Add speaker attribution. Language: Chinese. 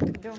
Speaker 1: 你就